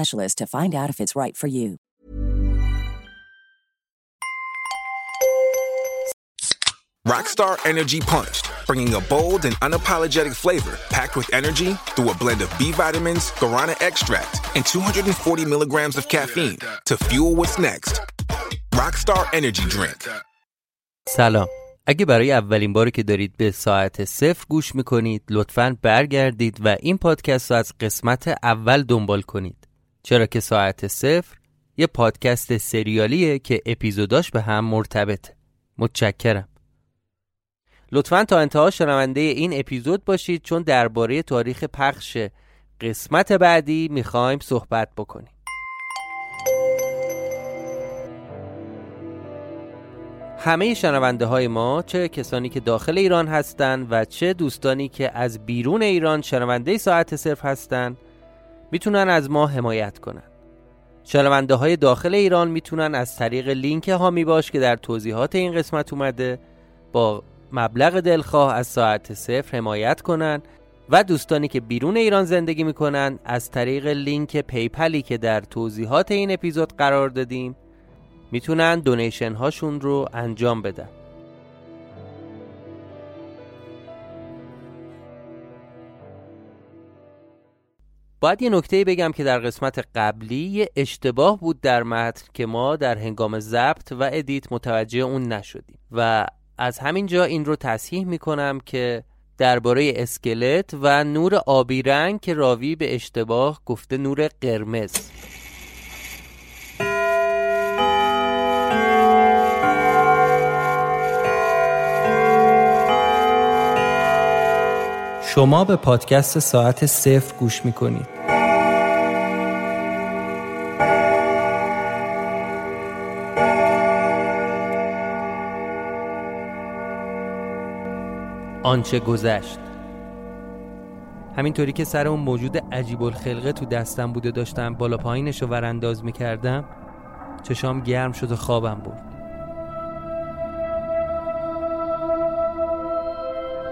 to find out if it's right for you. Rockstar Energy Punched, bringing a bold and unapologetic flavor packed with energy through a blend of B vitamins, guarana extract, and 240 milligrams of caffeine to fuel what's next. Rockstar Energy Drink. سلام اگه برای اولین باری که دارید به ساعت صفر گوش میکنید لطفاً برگردید و این پادکست رو از قسمت اول دنبال کنید چرا که ساعت صفر یه پادکست سریالیه که اپیزوداش به هم مرتبطه متشکرم. لطفا تا انتها شنونده این اپیزود باشید چون درباره تاریخ پخش قسمت بعدی می‌خوایم صحبت بکنیم. همه شنونده های ما چه کسانی که داخل ایران هستند و چه دوستانی که از بیرون ایران شنونده ساعت صرف هستند می‌تونن از ما حمایت کنن. شنونده های داخل ایران می‌تونن از طریق لینک حامی باش که در توضیحات این قسمت اومده با مبلغ دلخواه از ساعت صفر حمایت کنن و دوستانی که بیرون ایران زندگی می‌کنن از طریق لینک PayPal ی که در توضیحات این اپیزود قرار دادیم می‌تونن donation هاشون رو انجام بدن. باید یه نکته بگم که در قسمت قبلی یه اشتباه بود در متن که ما در هنگام ضبط و ادیت متوجه اون نشدیم و از همین جا این رو تصحیح می‌کنم که درباره اسکلت و نور آبی رنگ که راوی به اشتباه گفته نور قرمز. شما به پادکست ساعت صفر گوش می‌کنید. آنچه گذشت. همینطوری که سر اون موجود عجیب الخلقه تو دستم بود و داشتم بالا پایینش رو ورانداز می‌کردم چشام گرم شد و خوابم برد.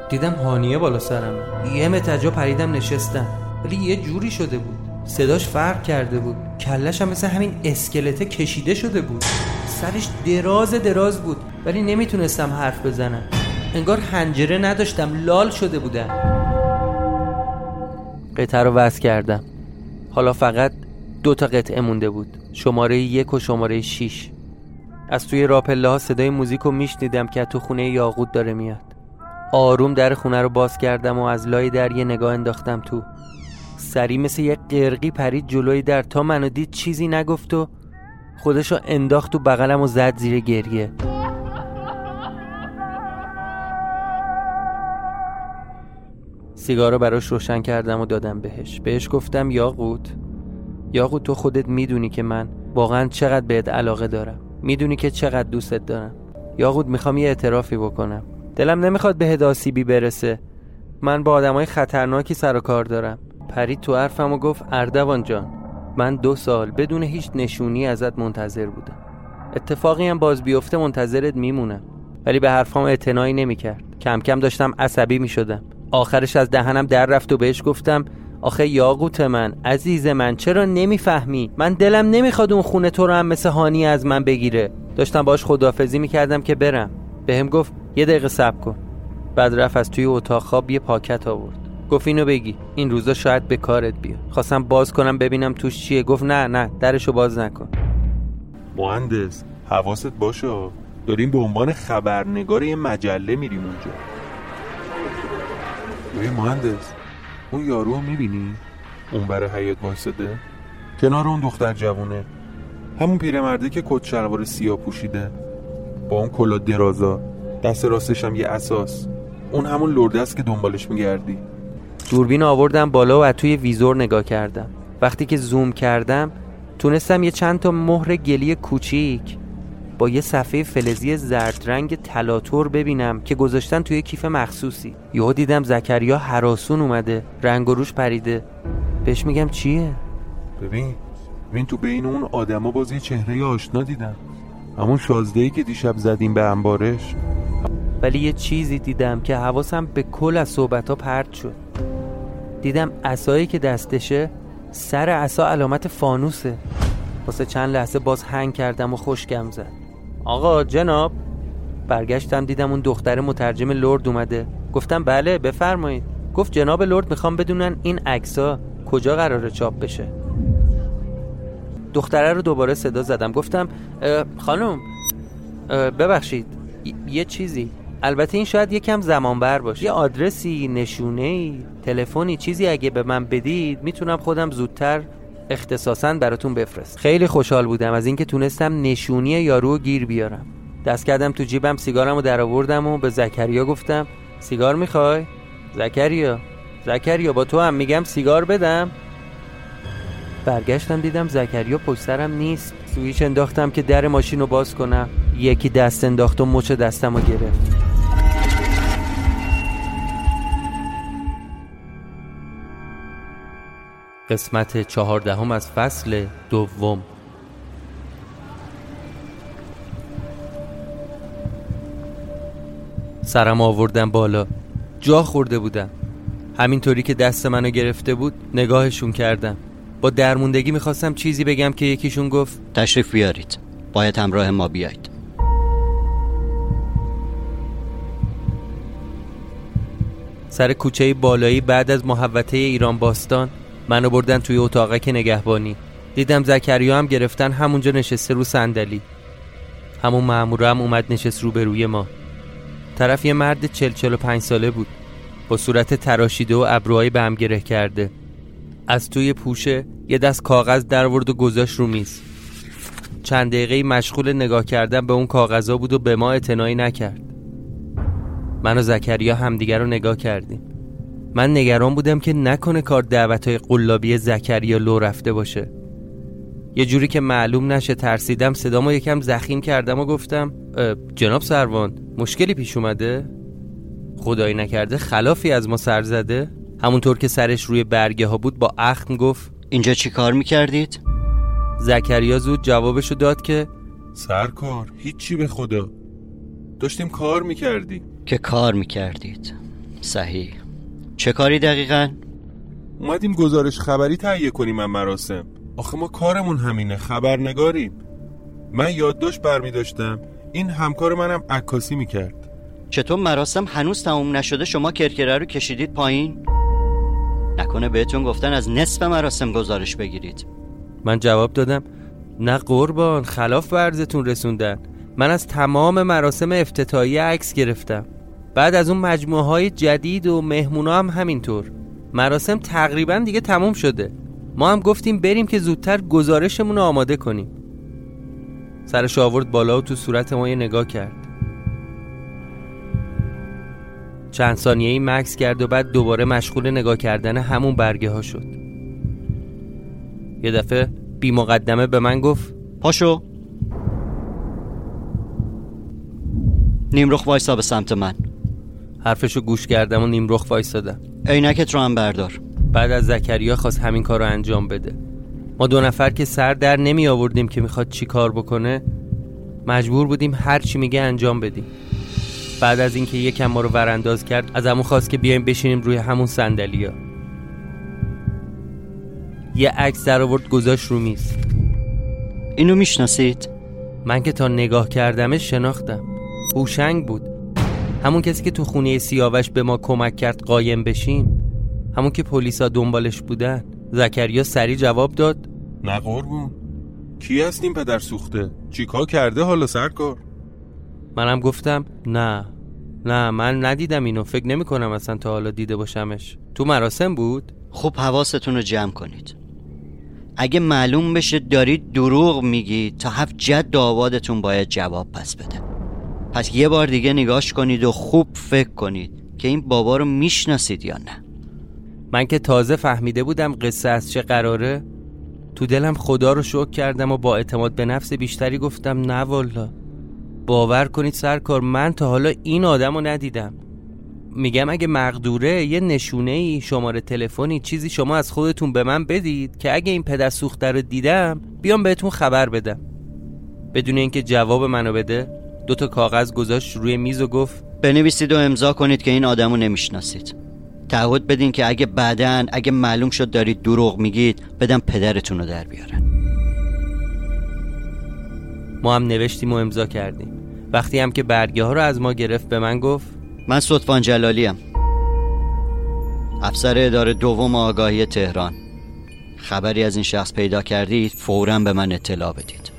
دیدم هانیه بالا سرم. یه متجا پریدم نشستم ولی یه جوری شده بود. صداش فرق کرده بود. کلش هم مثل همین اسکلته کشیده شده بود. سرش دراز دراز بود. ولی نمی‌تونستم حرف بزنم. انگار هنجره نداشتم. لال شده بودم. قطعه رو وز کردم. حالا فقط دو تا قطعه مونده بود. شماره یک و شماره شیش. از توی راپله ها صدای موزیک رو میشنیدم که تو خونه یاقود داره میاد. آروم در خونه رو باز کردم و از لای در یه نگاه انداختم تو. سری مثل یه قرقی پرید جلوی در تا منو دید چیزی نگفت و خودشو انداخت و بغلم و زد زیر گریه. سیگار رو براش روشن کردم و دادم بهش. بهش گفتم یاقوت یاقوت تو خودت می‌دونی که من واقعا چقدر بهت علاقه دارم. می‌دونی که چقدر دوستت دارم. یاقوت می‌خوام یه اعترافی بکنم. دلم نمی‌خواد به هداسیبی برسه. من با آدمای خطرناکی سر و کار دارم. پرید تو حرفم و گفت اردوان جان من دو سال بدون هیچ نشونی ازت منتظر بودم. اتفاقی هم باز بیفته منتظرت میمونم ولی به حرفام اعتنایی نمی‌کرد. کم کم داشتم عصبی می‌شدم. آخرش از دهنم در رفت و بهش گفتم آخه یاقوت من عزیز من چرا نمی‌فهمی؟ من دلم نمی‌خواد اون خونه تو رو هم مثل هانی از من بگیره. داشتم باش خدافزی می‌کردم که برم. بهم گفت یه دقیقه صبر کن. بعد رفت از توی اتاق خواب یه پاکت آورد. گفت اینو بگی. این روزا شاید به کارت بیاد. خواستم باز کنم ببینم توش چیه. گفت نه نه درشو باز نکن. مهندس حواست باشه. داریم به عنوان خبرنگار یه مجله میریم اونجا. ببین مهندس اون یارو رو می‌بینی؟ اون برای حیات وایساده؟ کنار اون دختر جوونه. همون پیرمرده که کت شلوار سیاه پوشیده. با اون کلا درازا. دست راستش هم یه اساس. اون همون لرده است که دنبالش میگردی. دوربین آوردم بالا و از توی ویزور نگاه کردم. وقتی که زوم کردم تونستم یه چند تا مهر گلی کوچیک با یه صفحه فلزی زرد رنگ تلاتور ببینم که گذاشتن توی کیف مخصوصی. یهو دیدم زکریا حراسون اومده رنگ و روش پریده. بهش میگم چیه؟ ببین ببین تو بین اون آدما باز یه چهره آشنا دیدم. همون شازده که دیشب زدیم به انبارش. ولی یه چیزی دیدم که حواسم به کل از صحبت ها پرت شد. دیدم اسایی که دستشه سر عصا علامت فانوسه. واسه چند لحظه باز هنگ کردم و خوشگم زد. آقا جناب. برگشتم دیدم اون دختر مترجم لرد اومده. گفتم بله بفرمایید. گفت جناب لرد می‌خوام بدونن این عکسا کجا قراره چاپ بشه. دختره رو دوباره صدا زدم. گفتم خانم ببخشید یه چیزی. البته این شاید یکم زمان بر باشه. یه آدرسی نشونه ای تلفنی چیزی اگه به من بدید می‌تونم خودم زودتر اختصاصا براتون بفرست خیلی خوشحال بودم از اینکه تونستم نشونی یارو گیر بیارم. دست کردم تو جیبم سیگارم رو در آوردم و به زکریا گفتم سیگار می‌خوای؟ زکریا؟ زکریا با تو هم میگم سیگار بدم. برگشتم دیدم زکریا پشت سرم نیست. سویچ انداختم که در ماشین رو باز کنم. یکی دست انداخت و مچ دستم رو گرفت. قسمت چهاردهم از فصل دوم. سرم آوردم بالا. جا خورده بودم. همینطوری که دست منو گرفته بود نگاهشون کردم. با درموندگی می‌خواستم چیزی بگم که یکیشون گفت تشریف بیارید. باید همراه ما بیایید. سر کوچه بالایی بعد از محوطه ایران باستان منو بردن توی اتاقک نگهبانی. دیدم زکریا هم گرفتن همونجا نشسته رو صندلی. همون مامور هم اومد نشست روبروی ما. طرف یه مرد چل چل و پنج ساله بود. با صورت تراشیده و ابروهای به هم گره کرده. از توی پوشه یه دست کاغذ در ورد و گذاشت رو میز. چند دقیقه مشغول نگاه کردن به اون کاغذا بود و به ما اعتنایی نکرد. من و زکریا همدیگر رو نگاه کردیم. من نگران بودم که نکنه کار دعوت های قلابی زکریا لو رفته باشه یه جوری که معلوم نشه ترسیدم صدامو یکم زخیم کردم و گفتم جناب سروان مشکلی پیش اومده؟ خدایی نکرده خلافی از ما سر زده؟ همونطور که سرش روی برگه ها بود با اخم گفت اینجا چی کار می‌کردید؟ زکریا زود جوابشو داد که سرکار هیچی به خدا داشتیم کار می‌کردیم که کار می‌کردید صحیح چه کاری دقیقا؟ اومدیم گزارش خبری تهیه کنیم من مراسم. آخه ما کارمون همینه خبرنگاریم. من یادداشت برمی داشتم این همکار منم عکاسی می‌کرد چطور مراسم هنوز تموم نشده؟ شما کرکره رو کشیدید پایین؟ نکنه بهتون گفتن از نصف مراسم گزارش بگیرید. من جواب دادم نه قربان خلاف ورزتون رسوندن. من از تمام مراسم افتتاحیه عکس گرفتم. بعد از اون مجموعه های جدید و مهمونا هم همینطور. مراسم تقریبا دیگه تموم شده. ما هم گفتیم بریم که زودتر گزارشمون رو آماده کنیم. سرش آورد بالا و تو صورت ما یه نگاه کرد. چند ثانیه ای مکس کرد و بعد دوباره مشغول نگاه کردن همون برگه ها شد. یه دفعه بی مقدمه به من گفت پاشو. نیمرخ وایسا به سمت من. حرفشو گوش کردم و نیمرخ وایسادم عینکت رو هم بردار. بعد از زکریا خواست همین کار رو انجام بده. ما دو نفر که سر در نمی آوردیم که می‌خواد چی کار بکنه مجبور بودیم هر چی میگه انجام بدیم. بعد از اینکه یکم ما رو ورانداز کرد از همون خواست که بیایم بشینیم روی همون صندلیا یه عکس در آورد گذاشت رو میز. اینو می‌شناسید؟ من که تا نگاه کردمش شناختم. هوشنگ بود. همون کسی که تو خونه سیاوش به ما کمک کرد قایم بشیم. همون که پلیسا دنبالش بودن. زکریا سری جواب داد. نه قربون. کی هستیم پدر سوخته؟ چیکار کرده حالا سرکار منم گفتم نه. نه من ندیدم اینو. فکر نمی کنم اصلا تا حالا دیده باشمش. تو مراسم بود؟ خب حواستون رو جمع کنید. اگه معلوم بشه دارید دروغ میگی تا هفت جد آبادتون باید جواب پس بده. پس یه بار دیگه نگاش کنید و خوب فکر کنید که این بابا رو می‌شناسید یا نه. من که تازه فهمیده بودم قصه از چه قراره. تو دلم خدا رو شکر کردم و با اعتماد به نفس بیشتری گفتم نه والا. باور کنید سرکار من تا حالا این آدم رو ندیدم. میگم اگه مقدوره یه نشونه ای شماره تلفنی چیزی شما از خودتون به من بدید که اگه این پدر سوخته رو دیدم بیام بهتون خبر بدم. بدون اینکه جواب منو بده. دو تا کاغذ گذاشت روی میز و گفت بنویسید و امضا کنید که این آدمو نمی‌شناسید. تعهد بدین که اگه بعدن اگه معلوم شد دارید دروغ میگید بدم پدرتون رو در بیارن ما هم نوشتیم و امضا کردیم. وقتی هم که برگه ها رو از ما گرفت به من گفت من صدفان جلالی هم. افسر اداره دوم آگاهی تهران. خبری از این شخص پیدا کردید فورا به من اطلاع بدید.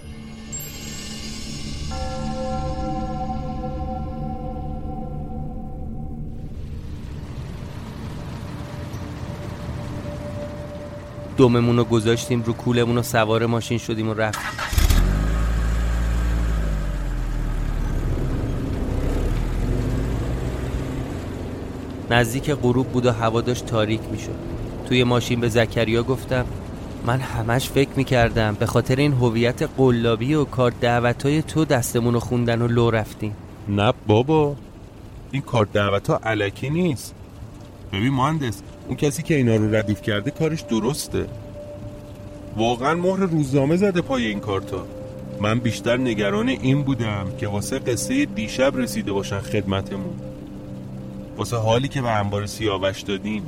دممون رو گذاشتیم رو کولمون و سوار ماشین شدیم و رفتیم. نزدیک غروب بود و هوا داشت تاریک می‌شد. توی ماشین به زکریا گفتم من همش فکر می‌کردم به خاطر این هویت قلابی و کار دعوت های تو دستمون رو خوندن و لو رفتیم. نه بابا این کار دعوت ها علکی نیست. ببین مهندس اون کسی که اینا رو ردیف کرده کارش درسته. واقعا مهر روزنامه زده پای این کارتا. من بیشتر نگران این بودم که واسه قصه دیشب رسیده باشن خدمتمون. واسه حالی که به انبار سیاوش دادیم.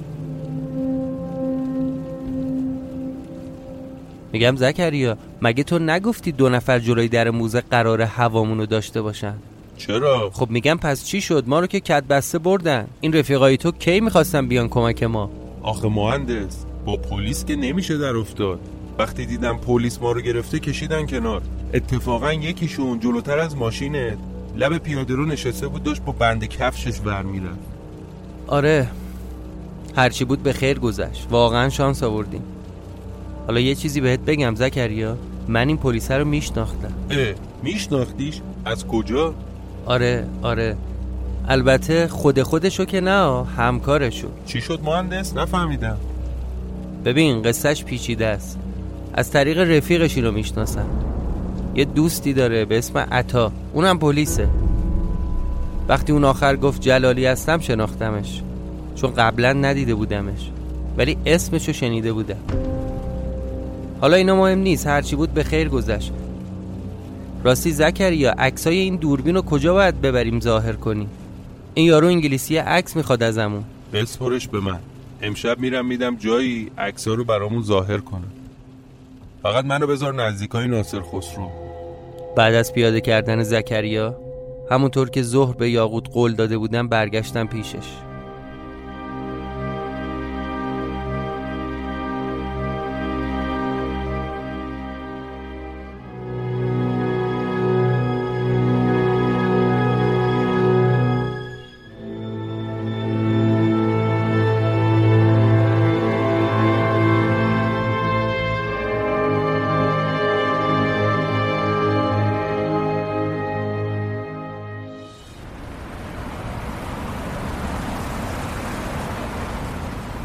میگم زکریا مگه تو نگفتی دو نفر جلوی در موزه قرار هوامونو داشته باشن؟ چرا؟ خب میگم پس چی شد؟ ما رو که کت بسته بردن. این رفیقای تو کی می‌خواستن بیان کمک ما؟ آخه مهندس با پلیس که نمیشه در افتاد. وقتی دیدم پلیس ما رو گرفته کشیدن کنار. اتفاقا یکیشون جلوتر از ماشینت. لب پیاده رو نشسته بود داشت با بند کفشش برمیرفت. آره. هرچی بود به خیر گذشت. واقعا شانس آوردیم. حالا یه چیزی بهت بگم زکریا. من این پلیس رو میشناختم. اه میشناختیش؟ از کجا؟ آره آره. البته خود خودشو که نه همکارشو. چی شد مهندس؟ نفهمیدم. ببین قصهش پیچیده است. از طریق رفیقش اینو می‌شناسن یه دوستی داره به اسم عطا. اونم پلیسه. وقتی اون آخر گفت جلالی هستم شناختمش. چون قبلا ندیده بودمش. ولی اسمشو شنیده بودم. حالا اینا مهم نیست. هرچی بود به خیر گذشت. راستی زکریا عکسای این دوربین رو کجا باید ببریم ظاهر کنیم این یارو انگلیسی عکس می‌خواد ازمون. بسپرش به من. امشب میرم میدم جایی عکسا رو برامون ظاهر کنه فقط منو بذار نزدیکای ناصر خسرو. بعد از پیاده کردن زکریا همونطور که ظهر به یاقوت قول داده بودم برگشتم پیشش.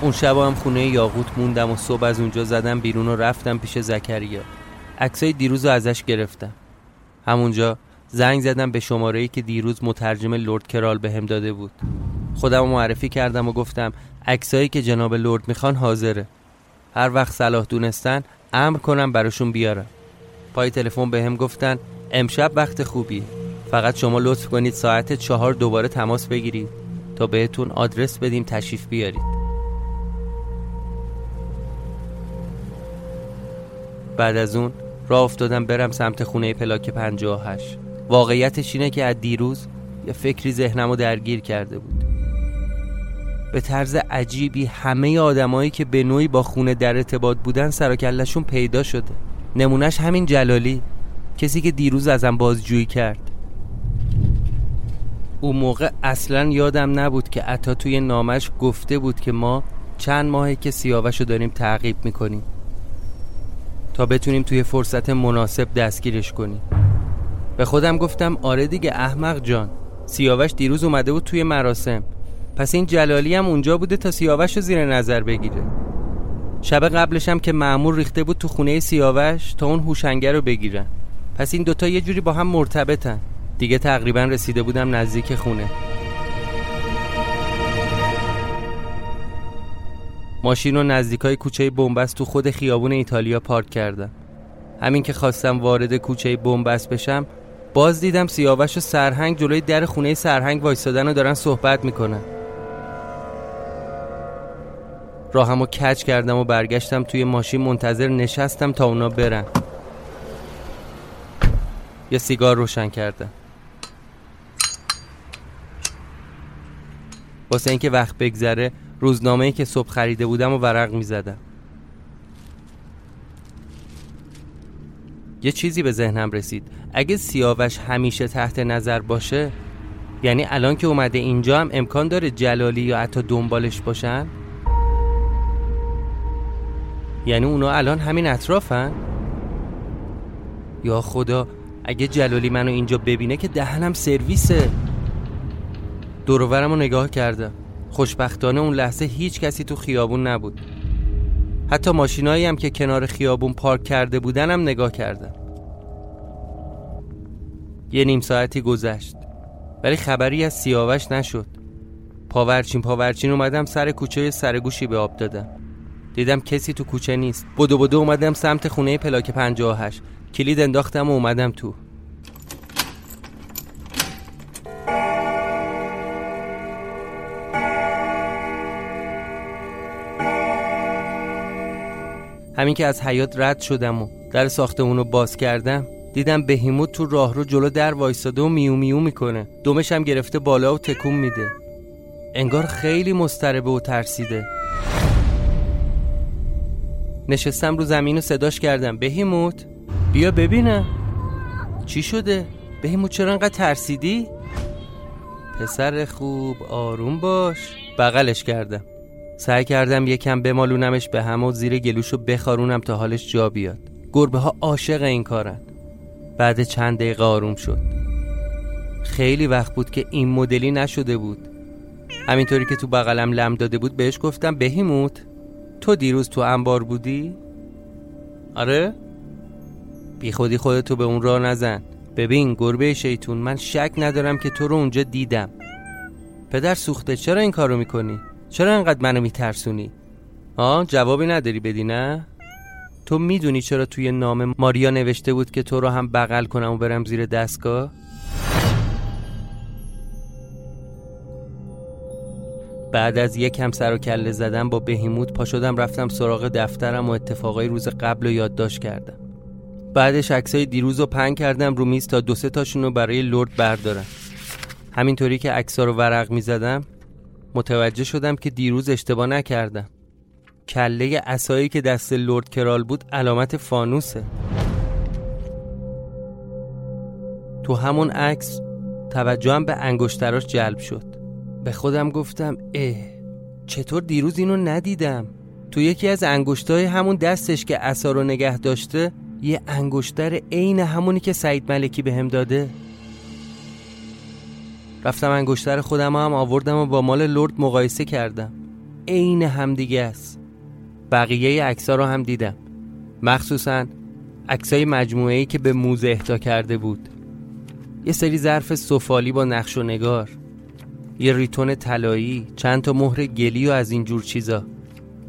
اون شب هم خونه یاقوت موندم و صبح از اونجا زدم بیرون و رفتم پیش زکریا. عکسای دیروز رو ازش گرفتم. همونجا زنگ زدم به شماره که دیروز مترجم لرد کرال بهم داده بود. خودم معرفی کردم و گفتم عکسایی که جناب لرد می‌خوان حاضره. هر وقت صلاح دونستن امر کنم براشون بیارم. پای تلفن بهم گفتن امشب وقت خوبی فقط شما لطف کنید ساعت چهار دوباره تماس بگیرید. تا بهتون آدرس بدیم تشریف بیارید. بعد از اون راه افتادم برم سمت خونه پلاک 58 واقعیتش اینه که از دیروز یه فکری ذهنمو درگیر کرده بود. به طرز عجیبی همه آدمایی که به نوعی با خونه در ارتباط بودن سر پیدا شده. نمونهش همین جلالی کسی که دیروز ازم بازجویی کرد. اون موقع اصلا یادم نبود که عطا توی نامش گفته بود که ما چند ماهه که سیاوش داریم تعقیب می‌کنیم. تا بتونیم توی فرصت مناسب دستگیرش کنیم. به خودم گفتم آره دیگه احمق جان سیاوش دیروز اومده بود توی مراسم. پس این جلالی هم اونجا بوده تا سیاوش رو زیر نظر بگیره. شب قبلش هم که معمول ریخته بود تو خونه سیاوش تا اون هوشنگر رو بگیرن. پس این دوتا یه جوری با هم مرتبطن. دیگه تقریبا رسیده بودم نزدیک خونه. ماشین رو نزدیکای کوچه بنبست تو خود خیابون ایتالیا پارک کردم. همین که خواستم وارد کوچه بنبست بشم باز دیدم سیاوش و سرهنگ جلوی در خونه سرهنگ وایستادن و دارن صحبت می‌کنن. راهمو کج کردم و برگشتم توی ماشین منتظر نشستم تا اونا برن. یه سیگار روشن کردم. واسه اینکه وقت بگذره روزنامه ای که صبح خریده بودم و ورق می زدم یه چیزی به ذهنم رسید. اگه سیاوش همیشه تحت نظر باشه یعنی الان که اومده اینجا هم امکان داره جلالی یا حتی دنبالش باشن؟ یعنی اونا الان همین اطرافن؟ یا خدا اگه جلالی منو اینجا ببینه که دهنم سرویسه. دورورم رو نگاه کردم. خوشبختانه اون لحظه هیچ کسی تو خیابون نبود. حتی ماشینایی هم که کنار خیابون پارک کرده بودن هم نگاه کردم یه نیم ساعتی گذشت. ولی خبری از سیاوش نشد. پاورچین پاورچین اومدم سر کوچه سرگوشی به آب دادم. دیدم کسی تو کوچه نیست. بدو بدو اومدم سمت خونه پلاک 58 کلید انداختم و اومدم تو. همین که از حیات رد شدم و در ساختمون رو باز کردم دیدم بهیموت تو راه رو جلو در وایستاده و میو میو می‌کنه. دومش هم گرفته بالا و تکون میده. انگار خیلی مستربه و ترسیده. نشستم رو زمین و صداش کردم. بهیموت بیا ببینم چی شده؟ بهیموت چرا انقدر ترسیدی؟ پسر خوب آروم باش. بغلش کردم. سعی کردم یکم بمالونمش به هم و زیر گلوشو بخارونم تا حالش جا بیاد گربه ها عاشق این کارن بعد چند دقیقه آروم شد خیلی وقت بود که این مدلی نشده بود همینطوری که تو بغلم لم داده بود بهش گفتم بهیموت تو دیروز تو انبار بودی؟ آره؟ بی خودی خودتو به اون راه نزن ببین گربه شیطون من شک ندارم که تو رو اونجا دیدم پدر سوخته چرا این کارو می‌کنی؟ چرا انقدر منو میترسونی؟ آه جوابی نداری بدی نه؟ تو می‌دونی چرا توی نام ماریا نوشته بود که تو رو هم بغل کنم و برم زیر دستگاه؟ بعد از یکم سر و کله زدم با بهیموت پا شدم رفتم سراغ دفترم و اتفاقای روز قبل رو یادداشت کردم بعدش عکسای دیروز رو پنگ کردم رو میز تا دو سه تاشون رو برای لرد بردارم همینطوری که عکسا رو ورق می‌زدم متوجه شدم که دیروز اشتباه نکردم. کله اسایی که دست لرد کرال بود علامت فانوسه. تو همون عکس توجهم به انگشتراش جلب شد. به خودم گفتم اه چطور دیروز اینو ندیدم؟ تو یکی از انگشتای همون دستش که اصا رو نگه داشته یه انگشتر عین همونی که سعید ملکی بهم هم داده؟ رفتم انگشتر خودم هم آوردم و با مال لرد مقایسه کردم. عین همدیگه است. بقیه عکس رو هم دیدم. مخصوصا عکسای مجموعه ای که به موزه اهدا کرده بود. یه سری ظرف سفالی با نقش و نگار. یه ریتون طلایی چند تا مهر گلی و از اینجور چیزا.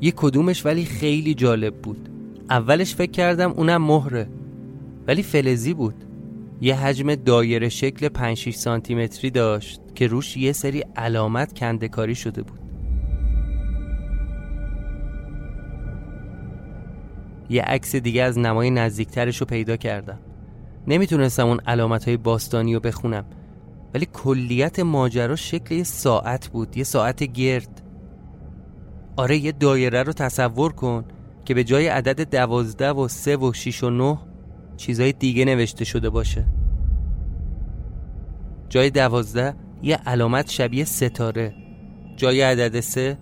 یه کدومش ولی خیلی جالب بود. اولش فکر کردم اونم مهره. ولی فلزی بود. یه حجم دایره شکل 5 6 سانتی متری داشت که روش یه سری علامت کندکاری شده بود. یه عکس دیگه از نمای نزدیکترش رو پیدا کردم. نمی‌تونستم اون علامت های باستانی رو بخونم ولی کلیت ماجرا شکل یه ساعت بود یه ساعت گرد. آره یه دایره رو تصور کن که به جای عدد دوازده و سه و شیش و نه چیزای دیگه نوشته شده باشه. جای دوازده یه علامت شبیه ستاره. جای عدد سه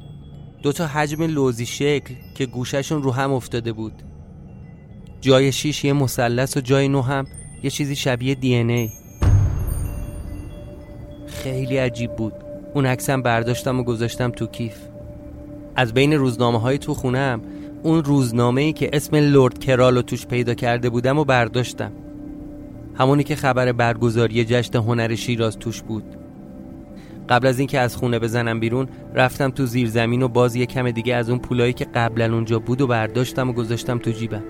دو تا حجم لوزی شکل که گوششون رو هم افتاده بود. جای شیش یه مثلث و جای نو هم یه چیزی شبیه دی ای. خیلی عجیب بود. اون عکسم برداشتم و گذاشتم تو کیف. از بین روزنامه های تو خونم اون روزنامه ای که اسم لورد کرالو توش پیدا کرده بودم و برداشتم. همونی که خبر برگزاری جشن هنر شیراز توش بود. قبل از اینکه از خونه بزنم بیرون رفتم تو زیر زمین و باز یه کم دیگه از اون پولایی که قبلا اونجا بود و برداشتم و گذاشتم تو جیبم.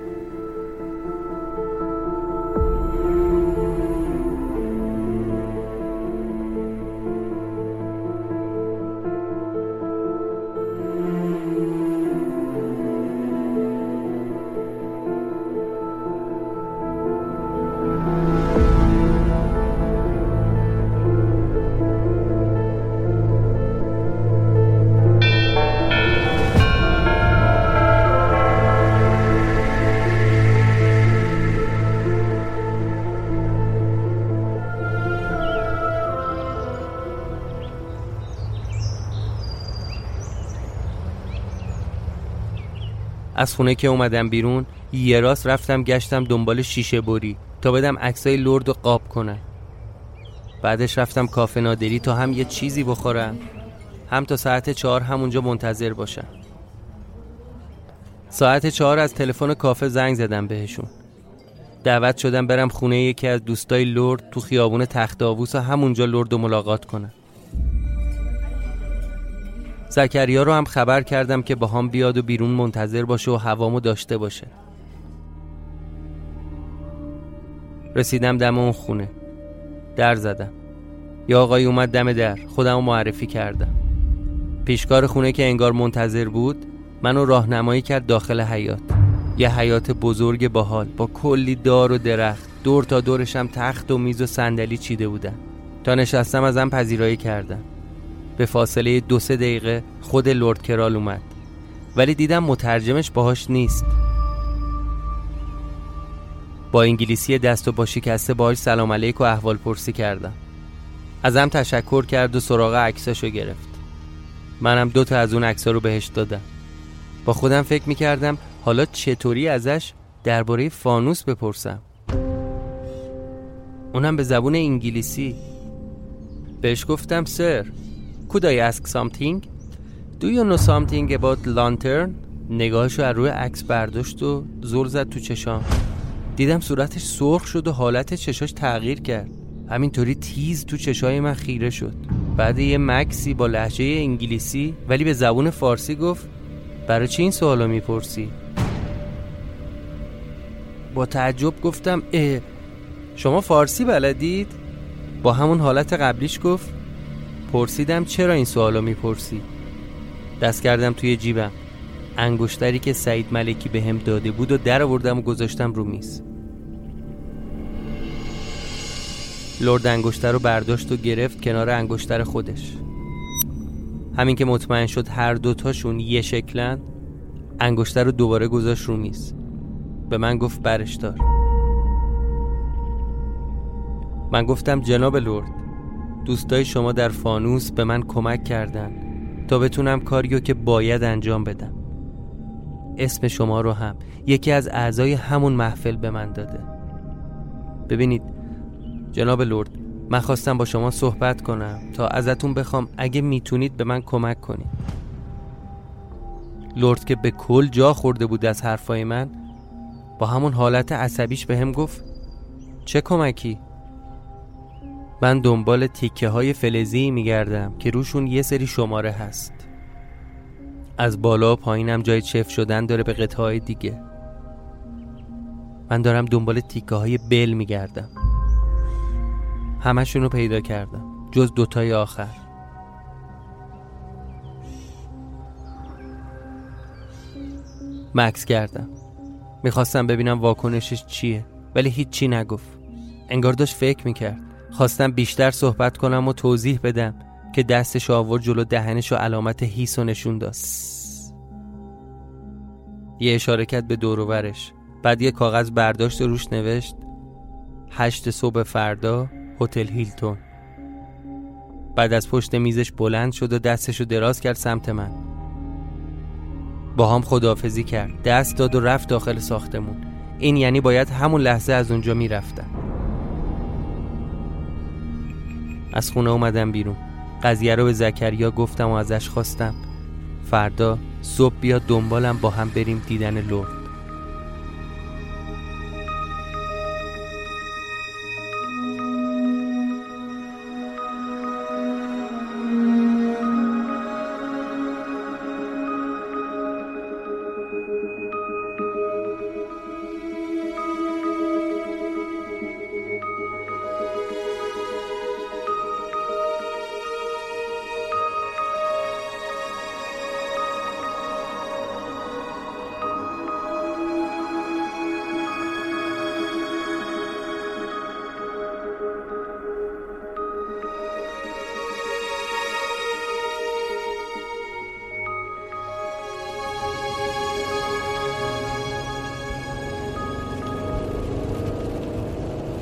از خونه که اومدم بیرون یه راست رفتم گشتم دنبال شیشه بری تا بدم عکسای لرد و قاب کنم بعدش رفتم کافه نادری تا هم یه چیزی بخورم. هم تا ساعت چهار همونجا منتظر باشم. ساعت چهار از تلفن کافه زنگ زدم بهشون. دعوت شدم برم خونه یکی از دوستای لرد تو خیابون تخت آووس و همونجا لرد و ملاقات کنم. زکریا رو هم خبر کردم که با هم بیاد و بیرون منتظر باشه و هوامو داشته باشه. رسیدم دم اون خونه. در زدم. یا آقای اومد دم در. خودم معرفی کردم. پیشکار خونه که انگار منتظر بود منو راهنمایی کرد داخل حیات یه حیات بزرگ باحال با کلی دار و درخت. دور تا دورشم تخت و میز و صندلی چیده بودن. تا نشستم ازم پذیرایی کردم به فاصله دو سه دقیقه خود لرد کرال اومد. ولی دیدم مترجمش باهاش نیست. با انگلیسی دست و با شکسته باهاش سلام علیک و احوال پرسی کردم. ازم تشکر کرد و سراغ عکساشو گرفت. منم دو تا از اون عکسا رو بهش دادم. با خودم فکر می‌کردم حالا چطوری ازش درباره فانوس بپرسم. اونم به زبون انگلیسی. بهش گفتم سر. Could I ask something? Do you know something about lantern? نگاهشو از روی عکس برداشت و زل زد تو چشام دیدم صورتش سرخ شد و حالت چشاش تغییر کرد همینطوری تیز تو چشای من خیره شد بعد یه مکسی با لحجه انگلیسی ولی به زبون فارسی گفت برای چی این سوالو می‌پرسی؟ با تعجب گفتم اه شما فارسی بلدید؟ با همون حالت قبلیش گفت پرسیدم چرا این سوالو می‌پرسی؟ دست کردم توی جیبم. انگشتری که سعید ملکی به هم داده بود و در آوردم و گذاشتم رو میز. لرد انگشتر رو برداشت و گرفت کنار انگشتر خودش. همین که مطمئن شد هر دوتاشون یه شکلن انگشتر رو دوباره گذاشت رو میز. به من گفت برش دار. من گفتم جناب لرد دوستای شما در فانوس به من کمک کردن تا بتونم کاریو که باید انجام بدم. اسم شما رو هم یکی از اعضای همون محفل به من داده. ببینید جناب لرد من خواستم با شما صحبت کنم تا ازتون بخوام اگه می‌تونید به من کمک کنید. لرد که به کل جا خورده بود از حرفای من با همون حالت عصبیش به هم گفت چه کمکی؟ من دنبال تیکه های فلزی میگردم که روشون یه سری شماره هست. از بالا و پایینم جای چف شدن داره به قطعه های دیگه. من دارم دنبال تیکه های بل میگردم. همشون رو پیدا کردم جز دوتای آخر. مکس کردم. می‌خواستم ببینم واکنشش چیه ولی هیچی نگفت. انگار داشت فکر می‌کرد. خواستم بیشتر صحبت کنم و توضیح بدم که دستش آورد جلو دهنش و علامت هیس و نشون داد. یه اشاره کرد به دوروبرش بعد یه کاغذ برداشت و روش نوشت هشت صبح فردا هتل هیلتون. بعد از پشت میزش بلند شد و دستشو دراز کرد سمت من. با هم خداحافظی کرد. دست داد و رفت داخل ساختمون. این یعنی باید همون لحظه از اونجا می‌رفتم. از خونه اومدم بیرون. قضیه رو به زکریا گفتم و ازش خواستم. فردا صبح بیا دنبالم با هم بریم دیدن لرد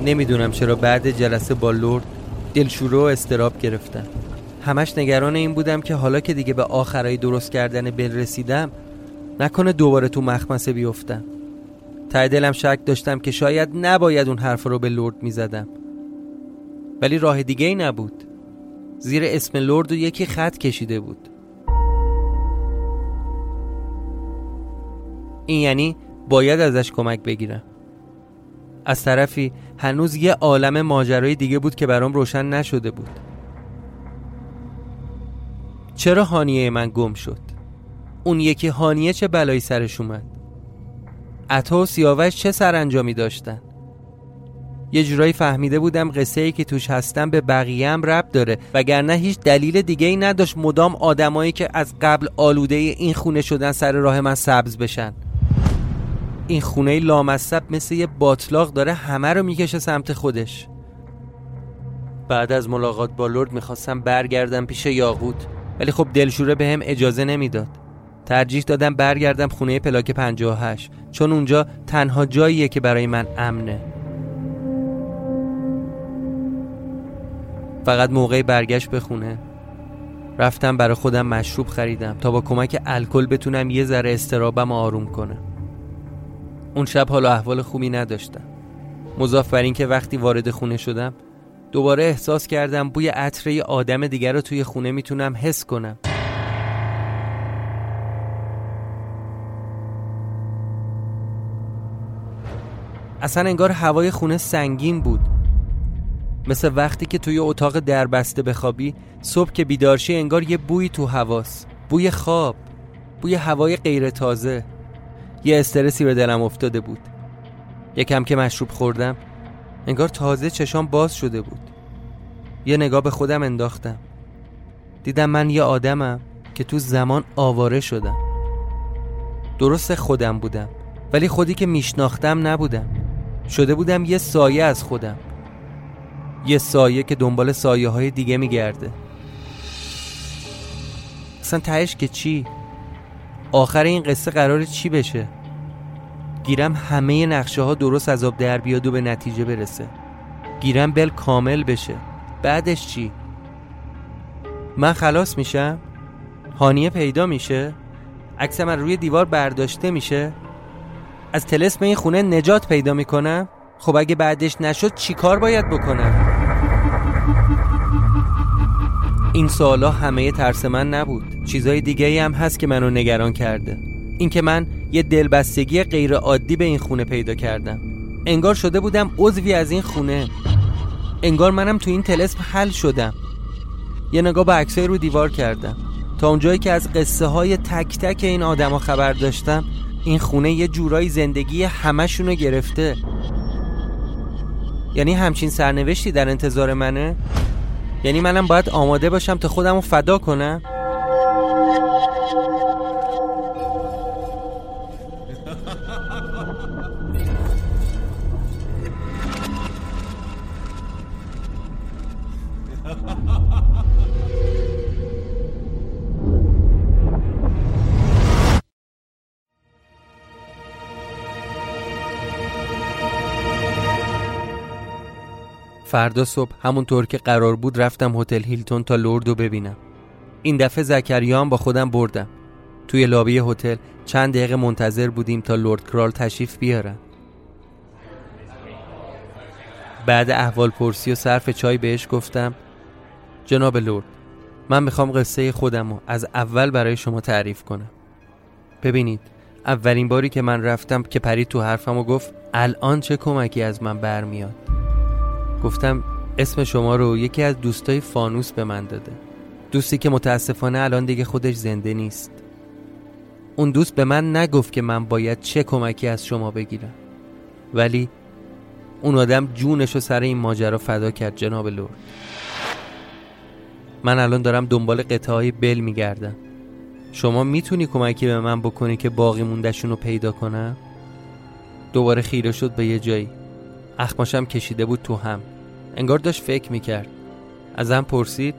نمی‌دونم چرا بعد جلسه با لرد دلشوره و استراب گرفتم. همش نگران این بودم که حالا که دیگه به آخرای درست کردن بل رسیدم نکنه دوباره تو مخمسه بیفتم. ته دلم شک داشتم که شاید نباید اون حرف رو به لرد می‌زدم. ولی راه دیگه ای نبود. زیر اسم لرد و یکی خط کشیده بود. این یعنی باید ازش کمک بگیرم. از طرفی هنوز یه عالم ماجرای دیگه بود که برام روشن نشده بود. چرا هانیه من گم شد؟ اون یکی هانیه چه بلایی سرش اومد؟ عطا و سیاوش چه سرانجامی داشتن؟ یه جورایی فهمیده بودم قصه ای که توش هستم به بقیه هم رب داره وگرنه هیچ دلیل دیگه ای نداشت مدام آدمایی که از قبل آلوده این خونه شدن سر راه من سبز بشن. این خونه لامصب مثل یه باطلاق داره همه رو می‌کشه سمت خودش. بعد از ملاقات با لرد می‌خواستم برگردم پیش یاقوت ولی خب دلشوره به هم اجازه نمی‌داد. ترجیح دادم برگردم خونه پلاک 58 چون اونجا تنها جاییه که برای من امنه. فقط موقع برگشت به خونه. رفتم برای خودم مشروب خریدم تا با کمک الکل بتونم یه ذره استرابم آروم کنم. اون شب حالا احوال خوبی نداشتم. مضاف بر که وقتی وارد خونه شدم دوباره احساس کردم بوی عطره آدم دیگر رو توی خونه می‌تونم حس کنم. اصلا انگار هوای خونه سنگین بود. مثل وقتی که توی اتاق دربسته بخوابی صبح که بیدارشی انگار یه بوی تو هواست بوی خواب بوی هوای غیر تازه یه استرسی به دلم افتاده بود. یکم که مشروب خوردم انگار تازه چشام باز شده بود. یه نگاه به خودم انداختم. دیدم من یه آدمم که تو زمان آواره شدم. درست خودم بودم ولی خودی که میشناختم نبودم. شده بودم یه سایه از خودم. یه سایه که دنبال سایه های دیگه میگرده. اصلا تهش که چی؟ آخر این قصه قرار چی بشه گیرم همه نقشه ها درست از آب در بیاد و به نتیجه برسه گیرم بل کامل بشه بعدش چی؟ من خلاص میشم؟ هانیه پیدا میشه؟ عکس من روی دیوار برداشته میشه؟ از تلسم این خونه نجات پیدا می‌کنم؟ خب اگه بعدش نشد چی کار باید بکنم؟ این سوالا همه ترس من نبود چیزای دیگه هم هست که منو نگران کرده. اینکه من یه دلبستگی غیر عادی به این خونه پیدا کردم. انگار شده بودم عضوی از این خونه. انگار منم تو این تلسم حل شدم. یه نگاه به عکسای رو دیوار کردم. تا اونجایی که از قصه های تک تک این آدما خبر داشتم این خونه یه جورایی زندگی همشونو گرفته. یعنی همچین سرنوشتی در انتظار منه؟ یعنی منم باید آماده باشم تا خودمو فدا کنم؟ فردا صبح همونطور که قرار بود رفتم هتل هیلتون تا لوردو ببینم. این دفعه زکریان با خودم بردم. توی لابی هتل چند دقیقه منتظر بودیم تا لورد کرال تشریف بیارن. بعد احوال پرسی و صرف چای بهش گفتم جناب لورد من می‌خوام قصه خودم رو از اول برای شما تعریف کنم. ببینید اولین باری که من رفتم که پرید تو حرفم و گفت الان چه کمکی از من برمیاد؟ گفتم اسم شما رو یکی از دوستای فانوس به من داده. دوستی که متاسفانه الان دیگه خودش زنده نیست. اون دوست به من نگفت که من باید چه کمکی از شما بگیرم. ولی اون آدم جونش رو سر این ماجرا فدا کرد جناب لورد. من الان دارم دنبال قطعه های بل میگردم. شما می‌تونی کمکی به من بکنی که باقی موندهشون رو پیدا کنم؟ دوباره خیره شد به یه جایی. اخماشم کشیده بود تو هم. انگار داشت فکر می‌کرد. ازم پرسید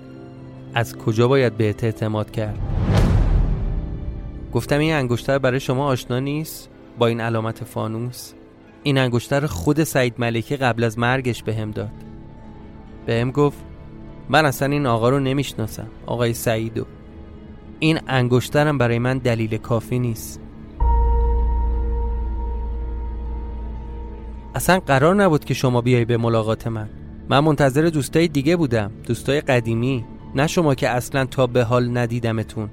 از کجا باید به اعتماد کرد؟ گفتم این انگشتر برای شما آشنا نیست؟ با این علامت فانوس. این انگشتر خود سعید ملکی قبل از مرگش به هم داد. به هم گفت من اصلا این آقا رو نمی‌شناسم آقای سعیدو. این انگشترم برای من دلیل کافی نیست. اصلا قرار نبود که شما بیای به ملاقات من. من منتظر دوستای دیگه بودم دوستای قدیمی نه شما که اصلا تا به حال ندیدمتون.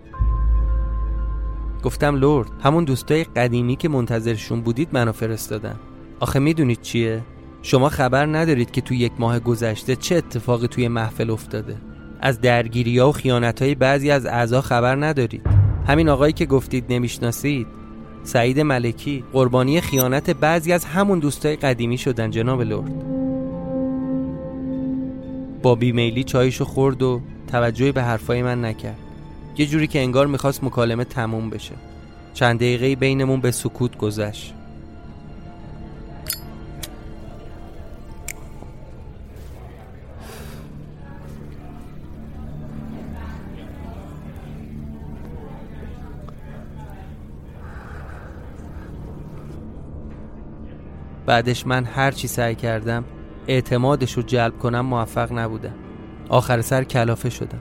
گفتم لورد همون دوستای قدیمی که منتظرشون بودید منو فرستادن. آخه می‌دونید چیه؟ شما خبر ندارید که توی یک ماه گذشته چه اتفاقی توی محفل افتاده. از درگیری ها و خیانت های بعضی از اعضا خبر ندارید. همین آقایی که گفتید نمی‌شناسید سعید ملکی قربانی خیانت بعضی از همون دوستای قدیمی شدن جناب لورد. با بیمیلی چایشو خورد و توجهی به حرفای من نکرد. یه جوری که انگار می‌خواست مکالمه تموم بشه. چند دقیقه بینمون به سکوت گذشت. بعدش من هر چی سعی کردم اعتمادش رو جلب کنم موفق نبودم آخر سر کلافه شدم.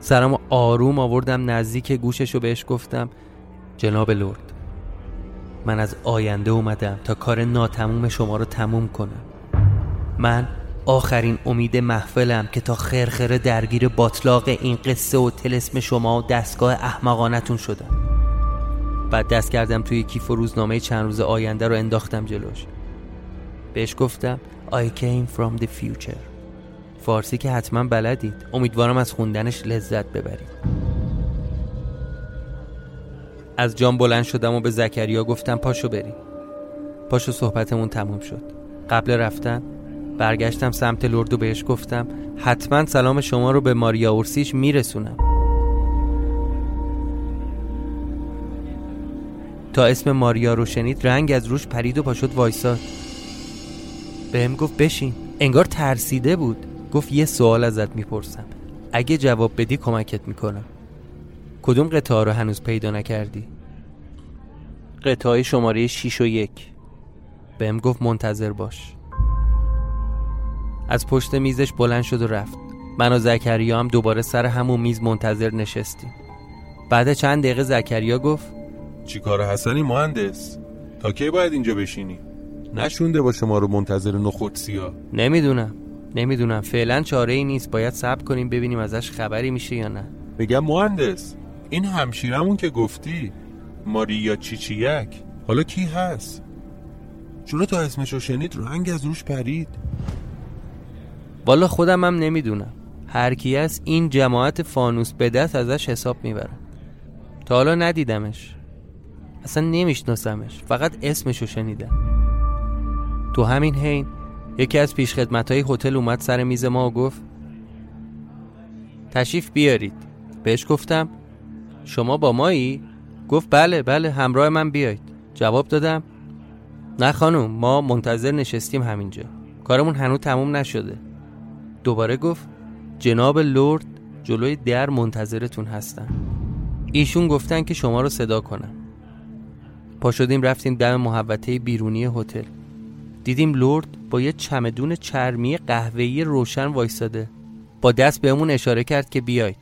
سرم آروم آوردم نزدیک گوشش رو بهش گفتم جناب لورد من از آینده اومدم تا کار ناتموم شما رو تموم کنم. من آخرین امید محفلم که تا خرخره درگیر باطلاق این قصه و تلسم شما و دستگاه احمقانتون شدم. بعد دست کردم توی کیف و روزنامه چند روز آینده رو انداختم جلوش. بهش گفتم I came from the future. فارسی که حتما بلدید. امیدوارم از خوندنش لذت ببرید. از جام بلند شدم و به زکریا گفتم پاشو بریم پاشو صحبتمون تموم شد. قبل رفتن برگشتم سمت لردو بهش گفتم حتما سلام شما رو به ماریا اورسیش میرسونم. تا اسم ماریا رو شنید رنگ از روش پرید و پاشد وایساد. بهم گفت بشین. انگار ترسیده بود. گفت یه سوال ازت می‌پرسم. اگه جواب بدی کمکت می‌کنم. کدوم قطعه رو هنوز پیدا نکردی؟ قطعه شماره 6 و یک. بهم گفت منتظر باش. از پشت میزش بلند شد و رفت. من و زکریا هم دوباره سر همون میز منتظر نشستیم. بعد چند دقیقه زکریا گفت چی کار حسنی مهندس؟ تا کی باید اینجا بشینی؟ نشونده با شما رو منتظر نخود سیا نمی‌دونم. نمی‌دونم. فعلا چاره ای نیست. باید صبر کنیم ببینیم ازش خبری میشه یا نه. میگم مهندس این همشیرمون که گفتی. ماریا چیچیک. حالا کی هست؟ چون تا اسمشو شنید رنگ از روش پرید. والا خودم هم نمی‌دونم. هر کی از این جماعت فانوس به دست ازش حساب می‌برن تا حالا ندیدمش. اصلا نمیشناسمش. فقط اسمشو شنیدم. تو همین حین یکی از پیشخدمت های هتل اومد سر میز ما و گفت تشریف بیارید. بهش گفتم شما با مایی؟ گفت بله بله همراه من بیاید جواب دادم نه خانم ما منتظر نشستیم همینجا کارمون هنوز تموم نشده. دوباره گفت جناب لورد جلوی در منتظرتون هستن. ایشون گفتن که شما رو صدا کنم. پا شدیم رفتیم دم محوطه بیرونی هتل. دیدیم لورد با یه چمدون چرمی قهوه‌ای روشن وایستاده با دست بهمون اشاره کرد که بیاید.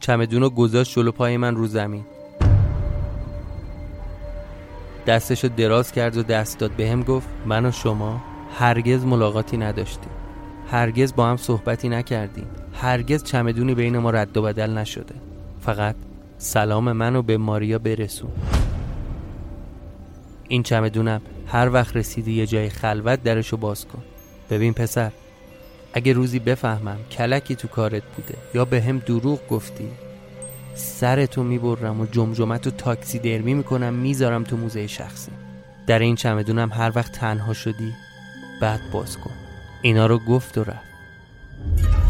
چمدون رو گذاشت جلو پای من رو زمین. دستشو دراز کرد و دست داد بهم گفت من و شما هرگز ملاقاتی نداشتیم. هرگز با هم صحبتی نکردیم. هرگز چمدونی بین ما رد و بدل نشده. فقط سلام منو به ماریا برسون. این چمدونم هر وقت رسیدی یه جای خلوت درشو باز کن. ببین پسر اگه روزی بفهمم کلکی تو کارت بوده یا به هم دروغ گفتی سرتو می‌برم و جمجمت و تاکسی درمی می‌کنم می‌ذارم تو موزه شخصی. در این چمدونم هر وقت تنها شدی بعد باز کن. اینا رو گفت و رفت.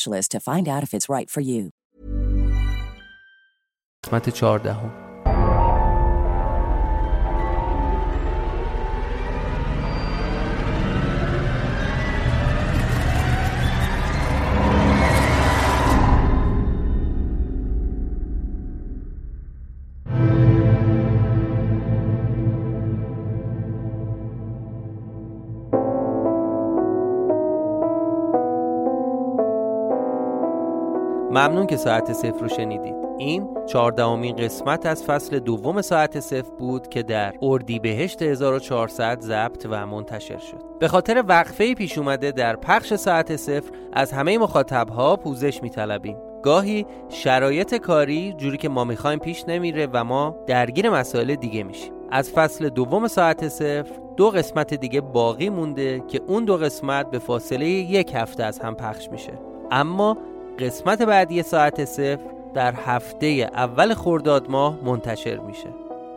to find out if it's right for you. قسمت چهاردهم ممنون که ساعت صفر رو شنیدید. این چهاردهمین قسمت از فصل دوم ساعت صفر بود که در اردیبهشت 1400 ضبط و منتشر شد. به خاطر وقفه پیش اومده در پخش ساعت صفر از همه مخاطبها پوزش میطلبیم. گاهی شرایط کاری جوری که ما می‌خوایم پیش نمیره و ما درگیر مسائل دیگه میشیم. از فصل دوم ساعت صفر دو قسمت دیگه باقی مونده که اون دو قسمت به فاصله یک هفته از هم پخش میشه. اما قسمت بعدی ساعت صفر در هفته اول خرداد ماه منتشر میشه.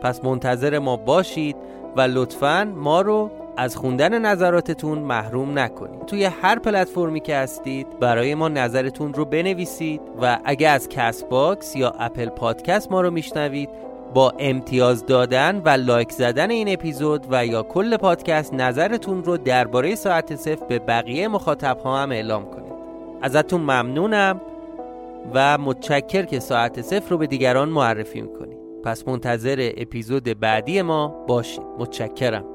پس منتظر ما باشید و لطفا ما رو از خوندن نظراتتون محروم نکنید. توی هر پلتفرمی که هستید برای ما نظرتون رو بنویسید و اگه از Castbox یا Apple Podcast ما رو میشنوید با امتیاز دادن و لایک زدن این اپیزود و یا کل پادکست نظرتون رو درباره ساعت صفر به بقیه مخاطب ها هم اعلام کنید. ازتون ممنونم و متشکر که ساعت صفر رو به دیگران معرفی می‌کنید پس منتظر اپیزود بعدی ما باشید. متشکرم.